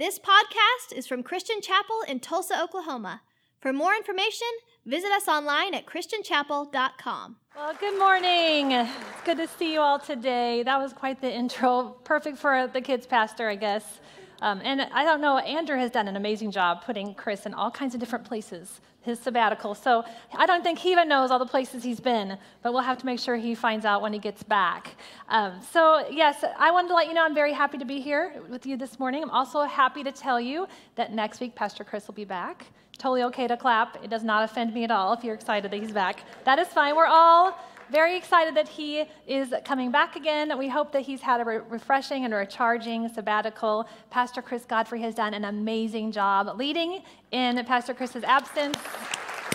This podcast is from Christian Chapel in Tulsa, Oklahoma. For more information, visit us online at christianchapel.com. Well, good morning. It's good to see you all today. That was quite the intro. Perfect for the kids' pastor, I guess. Um, and I don't know, Andrew has done an amazing job putting Chris in all kinds of different places, his sabbatical. So I don't think he even knows all the places he's been, but we'll have to make sure he finds out when he gets back. Um, so, yes, I wanted to let you know I'm very happy to be here with you this morning. I'm also happy to tell you that next week Pastor Chris will be back. Totally okay to clap. It does not offend me at all if you're excited that he's back. That is fine. We're all very excited that he is coming back again. We hope that he's had a re- refreshing and recharging sabbatical. Pastor Chris Godfrey has done an amazing job leading in Pastor Chris's absence.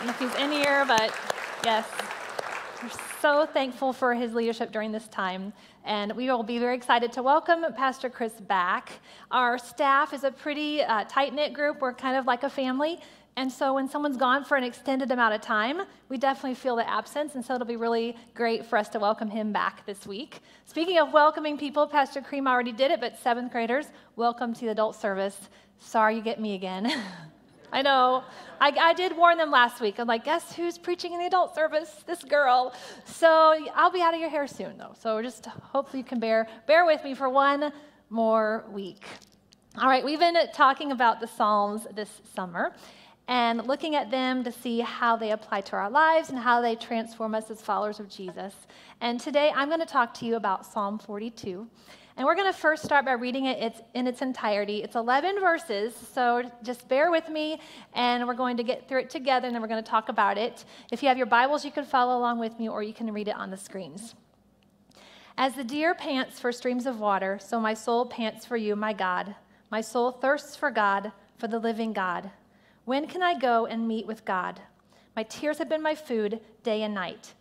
If he's in here, but yes, we're so thankful for his leadership during this time. And we will be very excited to welcome Pastor Chris back. Our staff is a pretty uh, tight knit group. We're kind of like a family. And so when someone's gone for an extended amount of time, we definitely feel the absence. And so it'll be really great for us to welcome him back this week. Speaking of welcoming people, Pastor Cream already did it, but seventh graders, welcome to the adult service. Sorry you get me again. I know. I, I, did warn them last week. I'm like, guess who's preaching in the adult service? This girl. So I'll be out of your hair soon, though. So just hopefully you can bear bear with me for one more week. All right, we've been talking about the Psalms this summer and looking at them to see how they apply to our lives and how they transform us as followers of Jesus. And today I'm going to talk to you about Psalm 42. And we're going to first start by reading it in its entirety. It's 11 verses, so just bear with me, and we're going to get through it together, and then we're going to talk about it. If you have your Bibles, you can follow along with me, or you can read it on the screens. As the deer pants for streams of water, so my soul pants for you, my God. My soul thirsts for God, for the living God. When can I go and meet with God? My tears have been my food day and night.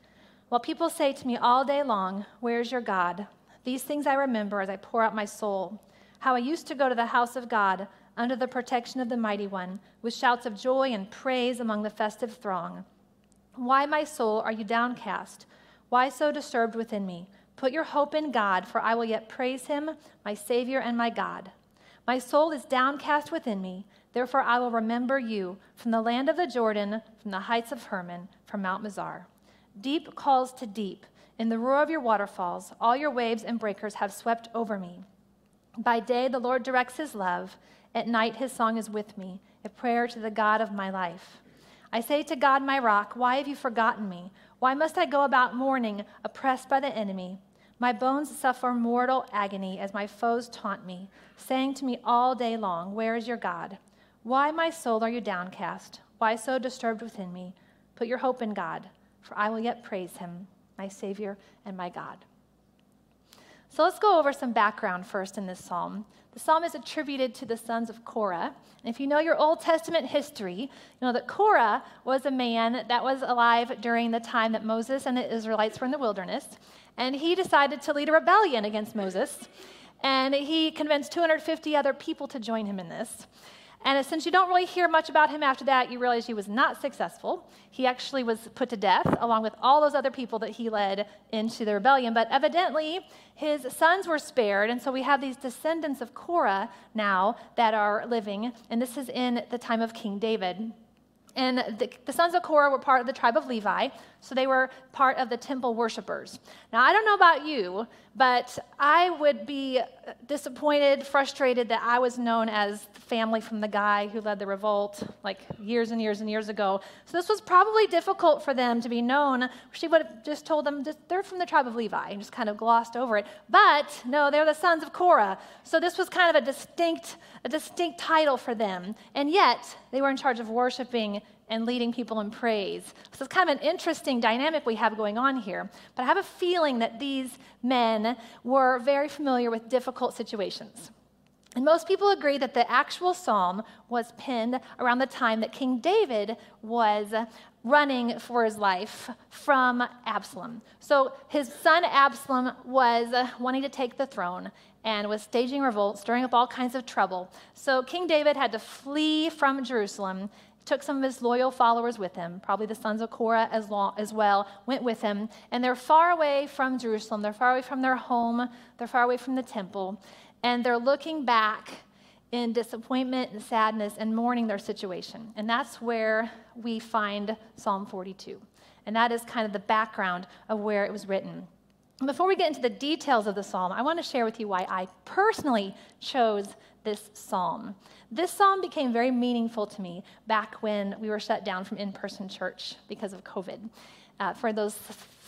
While people say to me all day long, Where's your God? These things I remember as I pour out my soul. How I used to go to the house of God under the protection of the Mighty One, with shouts of joy and praise among the festive throng. Why, my soul, are you downcast? Why so disturbed within me? Put your hope in God, for I will yet praise him, my Savior and my God. My soul is downcast within me. Therefore, I will remember you from the land of the Jordan, from the heights of Hermon, from Mount Mizar. Deep calls to deep. In the roar of your waterfalls, all your waves and breakers have swept over me. By day, the Lord directs his love. At night, his song is with me, a prayer to the God of my life. I say to God, my rock, why have you forgotten me? Why must I go about mourning, oppressed by the enemy? My bones suffer mortal agony as my foes taunt me, saying to me all day long, Where is your God? Why, my soul, are you downcast? Why so disturbed within me? Put your hope in God, for I will yet praise him, my Savior and my God. So let's go over some background first in this psalm. The psalm is attributed to the sons of Korah. And if you know your Old Testament history, you know that Korah was a man that was alive during the time that Moses and the Israelites were in the wilderness. And he decided to lead a rebellion against Moses. And he convinced 250 other people to join him in this. And since you don't really hear much about him after that, you realize he was not successful. He actually was put to death along with all those other people that he led into the rebellion. But evidently, his sons were spared. And so we have these descendants of Korah now that are living. And this is in the time of King David. And the, the, sons of Korah were part of the tribe of Levi, so they were part of the temple worshipers. Now, I don't know about you, but I would be disappointed, frustrated that I was known as the family from the guy who led the revolt like years and years and years ago. So this was probably difficult for them to be known. She would have just told them they're from the tribe of Levi and just kind of glossed over it. But no, they're the sons of Korah. So this was kind of a distinct, a distinct title for them. And yet, they were in charge of worshiping and leading people in praise. So it's kind of an interesting dynamic we have going on here. But I have a feeling that these men were very familiar with difficult situations. And most people agree that the actual psalm was penned around the time that King David was running for his life from Absalom. So his son Absalom was wanting to take the throne and was staging revolts, stirring up all kinds of trouble. So King David had to flee from Jerusalem took some of his loyal followers with him, probably the sons of Korah as, long, as well, went with him. And they're far away from Jerusalem. They're far away from their home. They're far away from the temple. And they're looking back in disappointment and sadness and mourning their situation. And that's where we find Psalm 42. And that is kind of the background of where it was written. Before we get into the details of the psalm, I want to share with you why I personally chose this psalm. This psalm became very meaningful to me back when we were shut down from in person church because of COVID. Uh, for those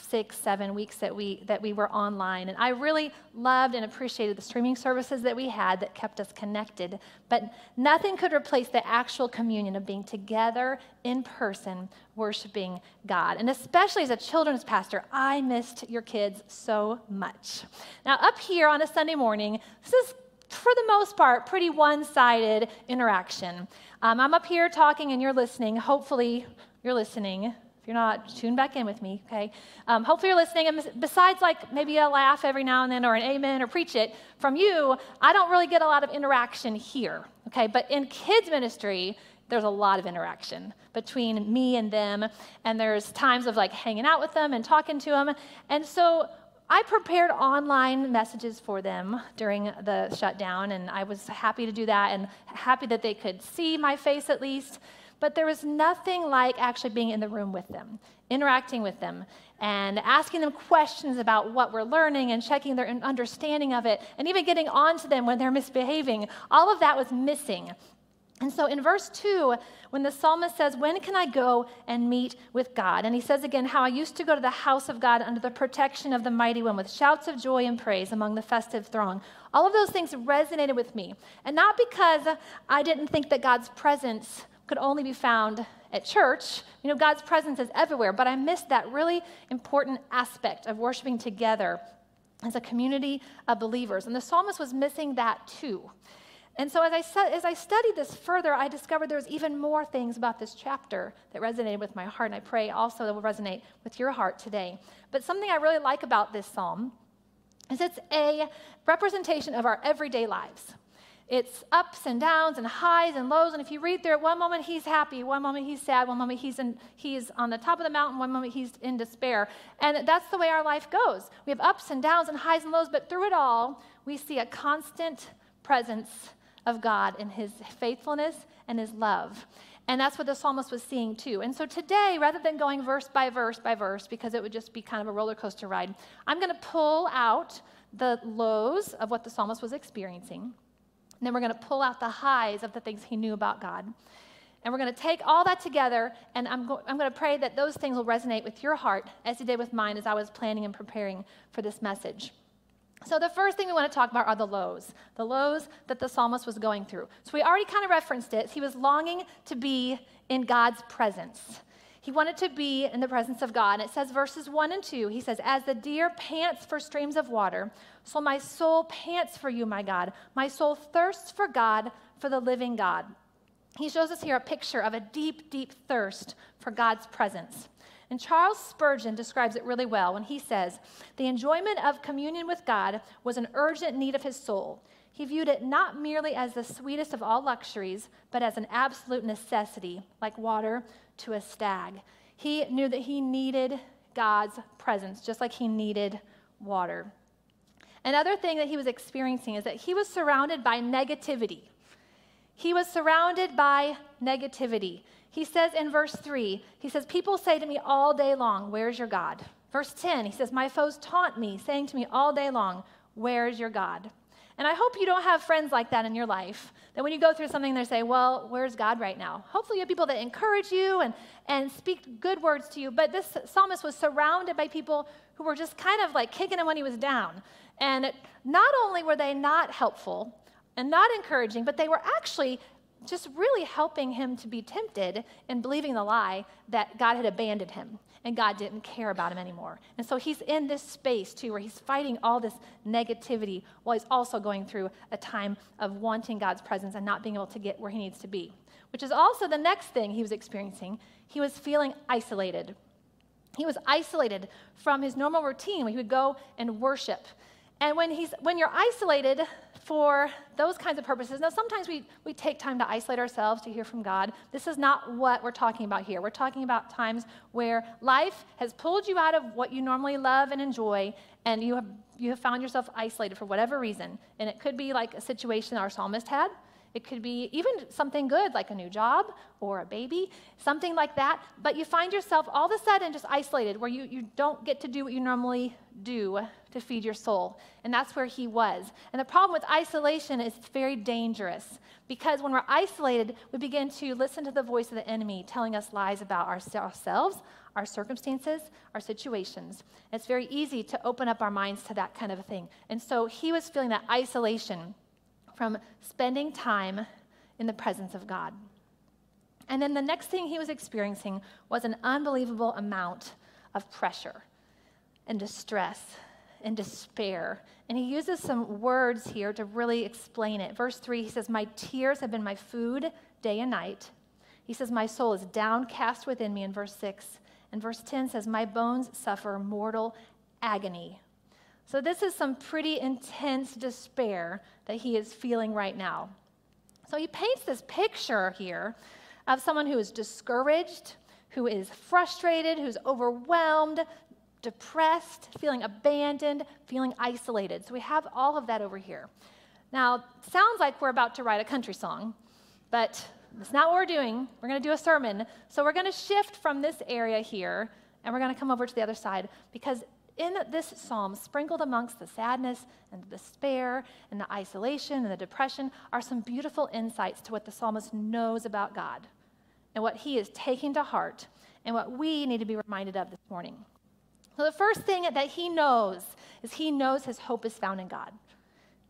six, seven weeks that we, that we were online. And I really loved and appreciated the streaming services that we had that kept us connected. But nothing could replace the actual communion of being together in person, worshiping God. And especially as a children's pastor, I missed your kids so much. Now, up here on a Sunday morning, this is for the most part, pretty one sided interaction. Um, I'm up here talking and you're listening. Hopefully, you're listening If you're not, tune back in with me, okay? Um, hopefully you're listening. And besides, like, maybe a laugh every now and then or an amen or preach it from you, I don't really get a lot of interaction here, okay? But in kids' ministry, there's a lot of interaction between me and them. And there's times of like hanging out with them and talking to them. And so I prepared online messages for them during the shutdown, and I was happy to do that and happy that they could see my face at least. But there was nothing like actually being in the room with them, interacting with them, and asking them questions about what we're learning and checking their understanding of it, and even getting on to them when they're misbehaving. All of that was missing. And so in verse 2, when the psalmist says, When can I go and meet with God? And he says again, How I used to go to the house of God under the protection of the mighty one with shouts of joy and praise among the festive throng. All of those things resonated with me. And not because I didn't think that God's presence could only be found at church. You know, God's presence is everywhere, but I missed that really important aspect of worshiping together as a community of believers. And the psalmist was missing that too. And so, as I, as I studied this further, I discovered there was even more things about this chapter that resonated with my heart, and I pray also that will resonate with your heart today. But something I really like about this psalm is it's a representation of our everyday lives. It's ups and downs and highs and lows. And if you read through it, one moment he's happy, one moment he's sad, one moment he's, in, he's on the top of the mountain, one moment he's in despair. And that's the way our life goes. We have ups and downs and highs and lows, but through it all, we see a constant presence of God in his faithfulness and his love. And that's what the psalmist was seeing too. And so today, rather than going verse by verse by verse, because it would just be kind of a roller coaster ride, I'm going to pull out the lows of what the psalmist was experiencing. And then we're going to pull out the highs of the things he knew about God. And we're going to take all that together, and I'm, go- I'm going to pray that those things will resonate with your heart as they did with mine as I was planning and preparing for this message. So, the first thing we want to talk about are the lows, the lows that the psalmist was going through. So, we already kind of referenced it. He was longing to be in God's presence. He wanted to be in the presence of God. And it says, verses 1 and 2, he says, As the deer pants for streams of water, so my soul pants for you, my God. My soul thirsts for God, for the living God. He shows us here a picture of a deep, deep thirst for God's presence. And Charles Spurgeon describes it really well when he says, The enjoyment of communion with God was an urgent need of his soul. He viewed it not merely as the sweetest of all luxuries, but as an absolute necessity, like water to a stag. He knew that he needed God's presence, just like he needed water. Another thing that he was experiencing is that he was surrounded by negativity. He was surrounded by negativity. He says in verse 3, he says, People say to me all day long, Where's your God? Verse 10, he says, My foes taunt me, saying to me all day long, Where's your God? And I hope you don't have friends like that in your life, that when you go through something, they say, Well, where's God right now? Hopefully, you have people that encourage you and, and speak good words to you. But this psalmist was surrounded by people who were just kind of like kicking him when he was down. And not only were they not helpful and not encouraging, but they were actually just really helping him to be tempted and believing the lie that God had abandoned him and God didn't care about him anymore. And so he's in this space too where he's fighting all this negativity while he's also going through a time of wanting God's presence and not being able to get where he needs to be, which is also the next thing he was experiencing. He was feeling isolated. He was isolated from his normal routine where he would go and worship. And when, he's, when you're isolated, for those kinds of purposes. Now, sometimes we, we take time to isolate ourselves to hear from God. This is not what we're talking about here. We're talking about times where life has pulled you out of what you normally love and enjoy, and you have, you have found yourself isolated for whatever reason. And it could be like a situation our psalmist had. It could be even something good like a new job or a baby, something like that. But you find yourself all of a sudden just isolated where you, you don't get to do what you normally do to feed your soul. And that's where he was. And the problem with isolation is it's very dangerous because when we're isolated, we begin to listen to the voice of the enemy telling us lies about ourselves, our circumstances, our situations. It's very easy to open up our minds to that kind of a thing. And so he was feeling that isolation from spending time in the presence of God. And then the next thing he was experiencing was an unbelievable amount of pressure and distress and despair. And he uses some words here to really explain it. Verse 3, he says, My tears have been my food day and night. He says, My soul is downcast within me in verse 6. And verse 10 says, My bones suffer mortal agony. So, this is some pretty intense despair that he is feeling right now. So, he paints this picture here of someone who is discouraged, who is frustrated, who's overwhelmed, depressed, feeling abandoned, feeling isolated. So, we have all of that over here. Now, sounds like we're about to write a country song, but that's not what we're doing. We're going to do a sermon. So we're going to shift from this area here and we're going to come over to the other side because in this psalm, sprinkled amongst the sadness and the despair and the isolation and the depression, are some beautiful insights to what the psalmist knows about God and what he is taking to heart and what we need to be reminded of this morning. So, the first thing that he knows is he knows his hope is found in God.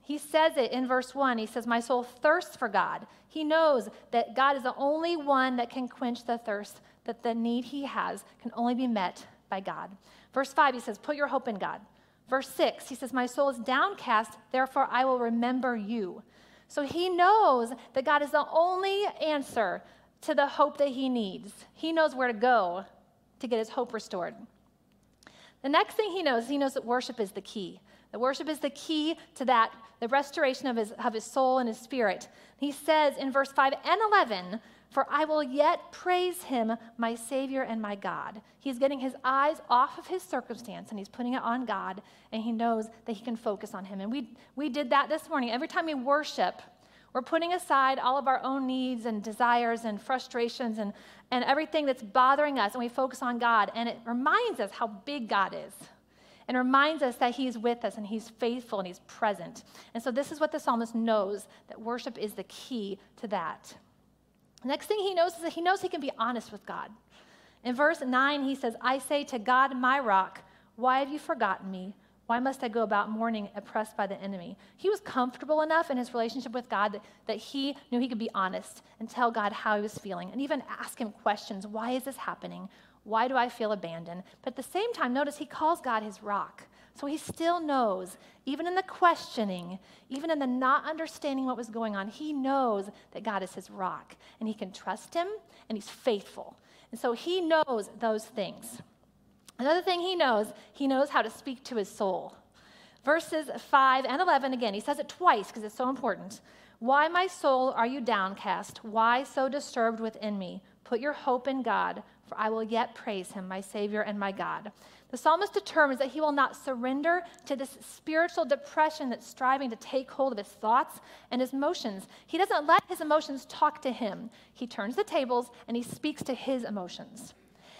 He says it in verse 1. He says, My soul thirsts for God. He knows that God is the only one that can quench the thirst, that the need he has can only be met by God. Verse 5, he says, Put your hope in God. Verse 6, he says, My soul is downcast, therefore I will remember you. So he knows that God is the only answer to the hope that he needs. He knows where to go to get his hope restored. The next thing he knows, he knows that worship is the key. The worship is the key to that, the restoration of his, of his soul and his spirit. He says in verse 5 and 11, For I will yet praise him, my Savior and my God. He's getting his eyes off of his circumstance and he's putting it on God, and he knows that he can focus on him. And we, we did that this morning. Every time we worship, we're putting aside all of our own needs and desires and frustrations and, and everything that's bothering us, and we focus on God. And it reminds us how big God is and reminds us that He's with us and He's faithful and He's present. And so, this is what the psalmist knows that worship is the key to that. next thing he knows is that he knows he can be honest with God. In verse 9, he says, I say to God, my rock, why have you forgotten me? Why must I go about mourning, oppressed by the enemy? He was comfortable enough in his relationship with God that, that, he knew he could be honest and tell God how he was feeling and even ask him questions. Why is this happening? Why do I feel abandoned? But at the same time, notice he calls God his rock. So he still knows, even in the questioning, even in the not understanding what was going on, he knows that God is his rock and he can trust him and he's faithful. And so he knows those things. Another thing he knows, he knows how to speak to his soul. Verses 5 and 11, again, he says it twice because it's so important. Why, my soul, are you downcast? Why so disturbed within me? Put your hope in God, for I will yet praise him, my Savior and my God. The psalmist determines that he will not surrender to this spiritual depression that's striving to take hold of his thoughts and his emotions. He doesn't let his emotions talk to him. He turns the tables and he speaks to his emotions.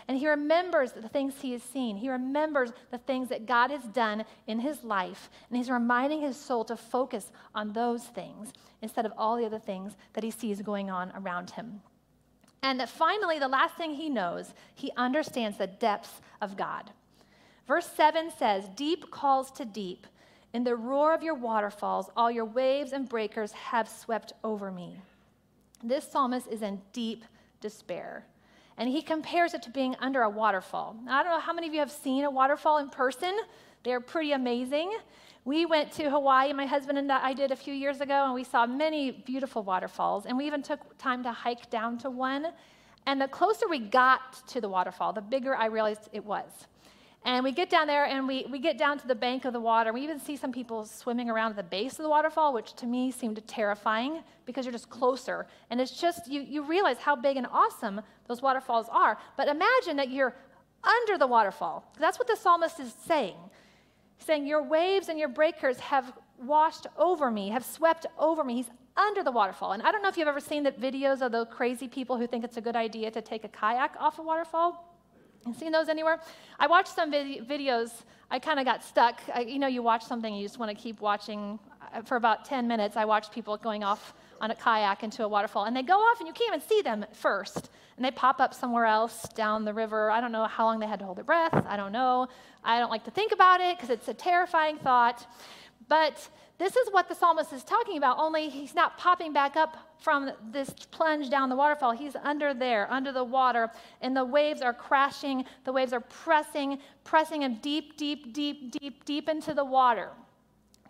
And he remembers the things he has seen. He remembers the things that God has done in his life. And he's reminding his soul to focus on those things instead of all the other things that he sees going on around him. And that finally, the last thing he knows, he understands the depths of God. Verse 7 says, Deep calls to deep. In the roar of your waterfalls, all your waves and breakers have swept over me. This psalmist is in deep despair. And he compares it to being under a waterfall. Now, I don't know how many of you have seen a waterfall in person. They're pretty amazing. We went to Hawaii, my husband and I did a few years ago, and we saw many beautiful waterfalls. And we even took time to hike down to one. And the closer we got to the waterfall, the bigger I realized it was. And we get down there and we, we get down to the bank of the water. We even see some people swimming around at the base of the waterfall, which to me seemed terrifying because you're just closer. And it's just, you, you realize how big and awesome those waterfalls are. But imagine that you're under the waterfall. That's what the psalmist is saying saying, Your waves and your breakers have washed over me, have swept over me. He's under the waterfall. And I don't know if you've ever seen the videos of those crazy people who think it's a good idea to take a kayak off a waterfall. Seen those anywhere? I watched some vid- videos. I kind of got stuck. I, you know, you watch something you just want to keep watching. Uh, for about 10 minutes, I watched people going off on a kayak into a waterfall. And they go off and you can't even see them at first. And they pop up somewhere else down the river. I don't know how long they had to hold their breath. I don't know. I don't like to think about it because it's a terrifying thought. But this is what the psalmist is talking about, only he's not popping back up from this plunge down the waterfall. He's under there, under the water, and the waves are crashing. The waves are pressing, pressing him deep, deep, deep, deep, deep into the water.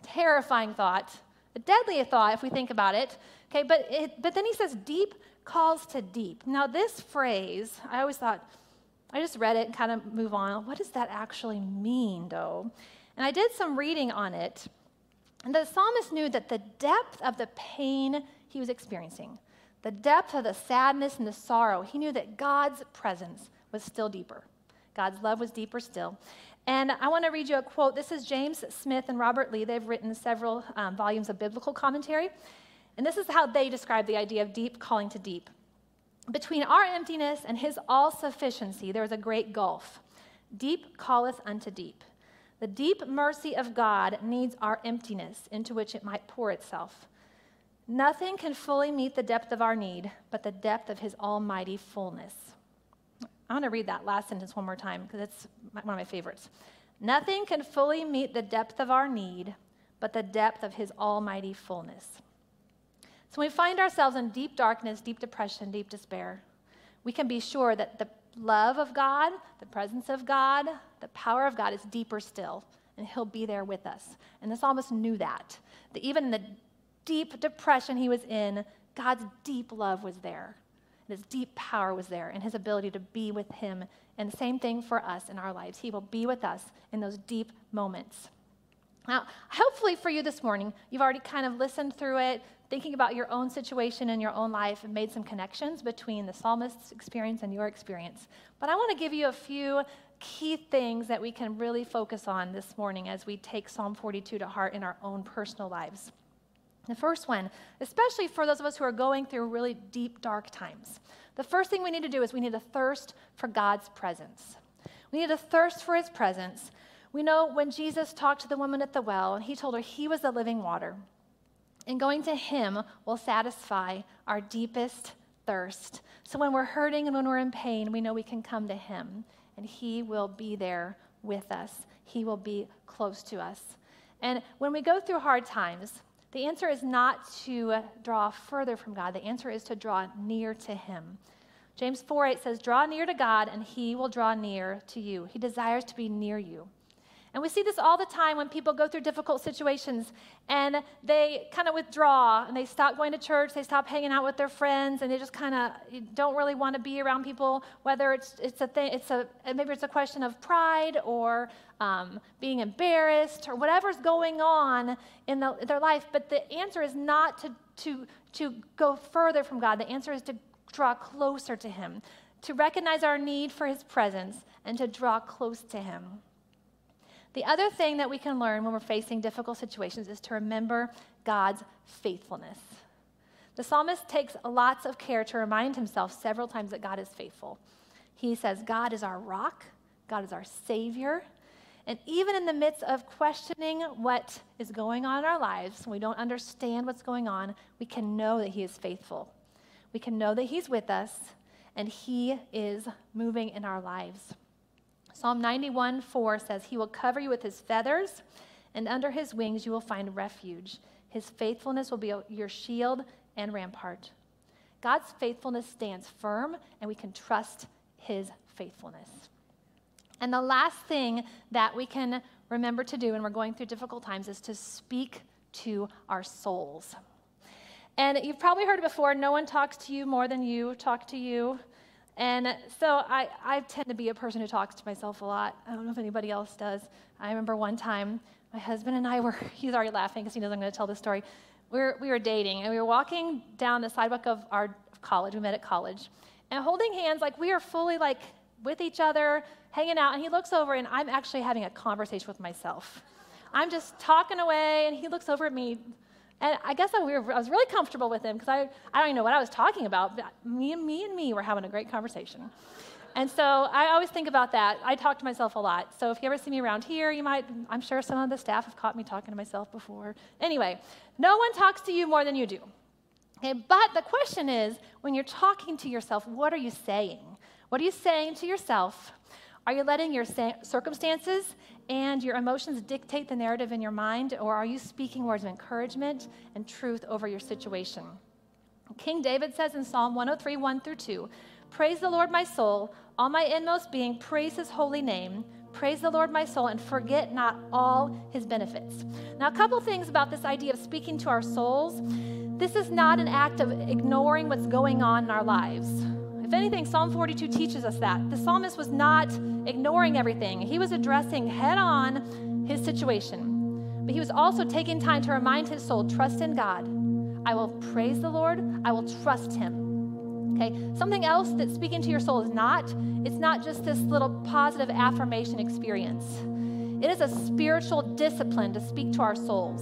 Terrifying thought, a deadly thought if we think about it. Okay, but, it, but then he says, deep calls to deep. Now, this phrase, I always thought, I just read it and kind of move on. What does that actually mean, though? And I did some reading on it. And the psalmist knew that the depth of the pain he was experiencing, the depth of the sadness and the sorrow, he knew that God's presence was still deeper. God's love was deeper still. And I want to read you a quote. This is James Smith and Robert Lee. They've written several um, volumes of biblical commentary. And this is how they describe the idea of deep calling to deep. Between our emptiness and his all sufficiency, there is a great gulf. Deep calleth unto deep. The deep mercy of God needs our emptiness into which it might pour itself. Nothing can fully meet the depth of our need but the depth of his almighty fullness. I want to read that last sentence one more time because it's one of my favorites. Nothing can fully meet the depth of our need but the depth of his almighty fullness. So when we find ourselves in deep darkness, deep depression, deep despair, we can be sure that the love of God, the presence of God, the power of God is deeper still, and He'll be there with us. And the psalmist knew that. That even in the deep depression he was in, God's deep love was there. And his deep power was there, and his ability to be with him. And the same thing for us in our lives. He will be with us in those deep moments. Now, hopefully for you this morning, you've already kind of listened through it, thinking about your own situation in your own life, and made some connections between the psalmist's experience and your experience. But I want to give you a few key things that we can really focus on this morning as we take Psalm 42 to heart in our own personal lives. The first one, especially for those of us who are going through really deep, dark times, the first thing we need to do is we need to thirst for God's presence. We need to thirst for his presence we know when Jesus talked to the woman at the well, and he told her he was the living water. And going to him will satisfy our deepest thirst. So when we're hurting and when we're in pain, we know we can come to him, and he will be there with us. He will be close to us. And when we go through hard times, the answer is not to draw further from God. The answer is to draw near to him. James 4 8 says, Draw near to God, and he will draw near to you. He desires to be near you. And we see this all the time when people go through difficult situations and they kind of withdraw and they stop going to church, they stop hanging out with their friends, and they just kind of don't really want to be around people. Whether it's it's a thing, it's a maybe it's a question of pride or um, being embarrassed or whatever's going on in the, their life. But the answer is not to to to go further from God. The answer is to draw closer to Him, to recognize our need for His presence, and to draw close to Him. The other thing that we can learn when we're facing difficult situations is to remember God's faithfulness. The psalmist takes lots of care to remind himself several times that God is faithful. He says, God is our rock, God is our Savior. And even in the midst of questioning what is going on in our lives, we don't understand what's going on, we can know that He is faithful. We can know that He's with us and He is moving in our lives. Psalm 91 4 says, He will cover you with his feathers, and under his wings you will find refuge. His faithfulness will be your shield and rampart. God's faithfulness stands firm, and we can trust his faithfulness. And the last thing that we can remember to do when we're going through difficult times is to speak to our souls. And you've probably heard it before no one talks to you more than you talk to you. And so I, I tend to be a person who talks to myself a lot. I don't know if anybody else does. I remember one time my husband and I were, he's already laughing because he knows I'm going to tell this story. We were, we were dating and we were walking down the sidewalk of our college. We met at college and holding hands, like we are fully like with each other, hanging out. And he looks over and I'm actually having a conversation with myself. I'm just talking away and he looks over at me And I guess I, we were, I was really comfortable with him because I, I don't even know what I was talking about, but me and me and me were having a great conversation. And so I always think about that. I talk to myself a lot. So if you ever see me around here, you might, I'm sure some of the staff have caught me talking to myself before. Anyway, no one talks to you more than you do. Okay, but the question is when you're talking to yourself, what are you saying? What are you saying to yourself? Are you letting your circumstances and your emotions dictate the narrative in your mind, or are you speaking words of encouragement and truth over your situation? King David says in Psalm 103, 1 through 2, Praise the Lord, my soul, all my inmost being, praise his holy name. Praise the Lord, my soul, and forget not all his benefits. Now, a couple things about this idea of speaking to our souls. This is not an act of ignoring what's going on in our lives. If anything, Psalm 42 teaches us that. The psalmist was not ignoring everything, he was addressing head on his situation. But he was also taking time to remind his soul trust in God. I will praise the Lord, I will trust him. Okay, something else that speaking to your soul is not, it's not just this little positive affirmation experience. It is a spiritual discipline to speak to our souls.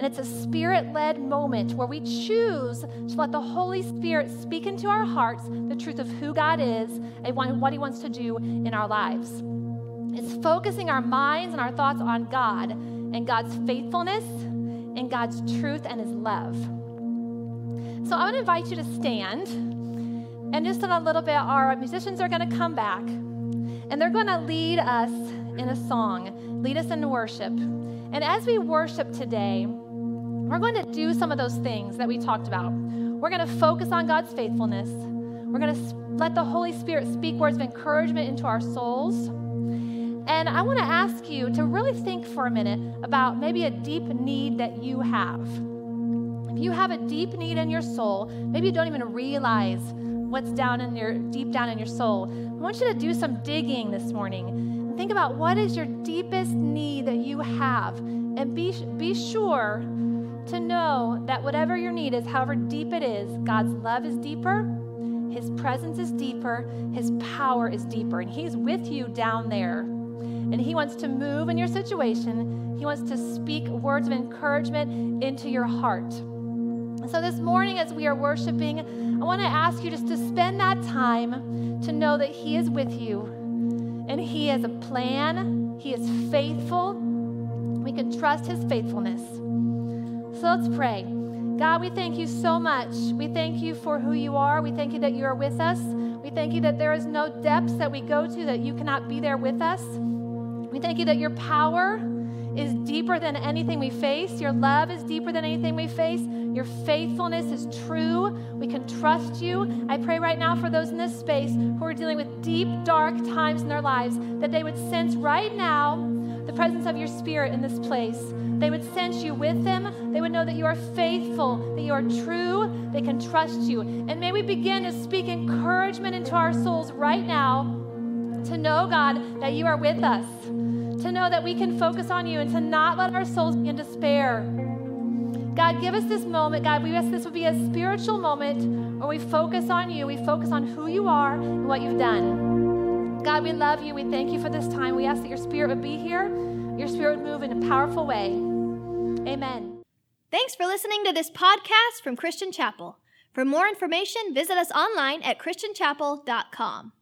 And it's a spirit led moment where we choose to let the Holy Spirit speak into our hearts the truth of who God is and what He wants to do in our lives. It's focusing our minds and our thoughts on God and God's faithfulness and God's truth and His love. So I want to invite you to stand. And just in a little bit, our musicians are going to come back and they're going to lead us in a song, lead us in worship. And as we worship today, we're going to do some of those things that we talked about. We're going to focus on God's faithfulness. We're going to let the Holy Spirit speak words of encouragement into our souls. And I want to ask you to really think for a minute about maybe a deep need that you have. If you have a deep need in your soul, maybe you don't even realize what's down in your deep down in your soul. I want you to do some digging this morning think about what is your deepest need that you have and be be sure to know that whatever your need is, however deep it is, God's love is deeper, his presence is deeper, his power is deeper, and he's with you down there. And he wants to move in your situation. He wants to speak words of encouragement into your heart. So, this morning, as we are worshiping, I want to ask you just to spend that time to know that He is with you and He has a plan, He is faithful. We can trust His faithfulness. So, let's pray. God, we thank you so much. We thank you for who you are. We thank you that you are with us. We thank you that there is no depths that we go to that you cannot be there with us. We thank you that your power is deeper than anything we face. Your love is deeper than anything we face. Your faithfulness is true. We can trust you. I pray right now for those in this space who are dealing with deep, dark times in their lives that they would sense right now the presence of your spirit in this place. They would sense you with them. They would know that you are faithful, that you are true. They can trust you. And may we begin to speak encouragement into our souls right now to know, God, that you are with us to know that we can focus on you and to not let our souls be in despair. God, give us this moment. God, we ask this would be a spiritual moment where we focus on you, we focus on who you are and what you've done. God, we love you. We thank you for this time. We ask that your spirit would be here, your spirit would move in a powerful way. Amen. Thanks for listening to this podcast from Christian Chapel. For more information, visit us online at christianchapel.com.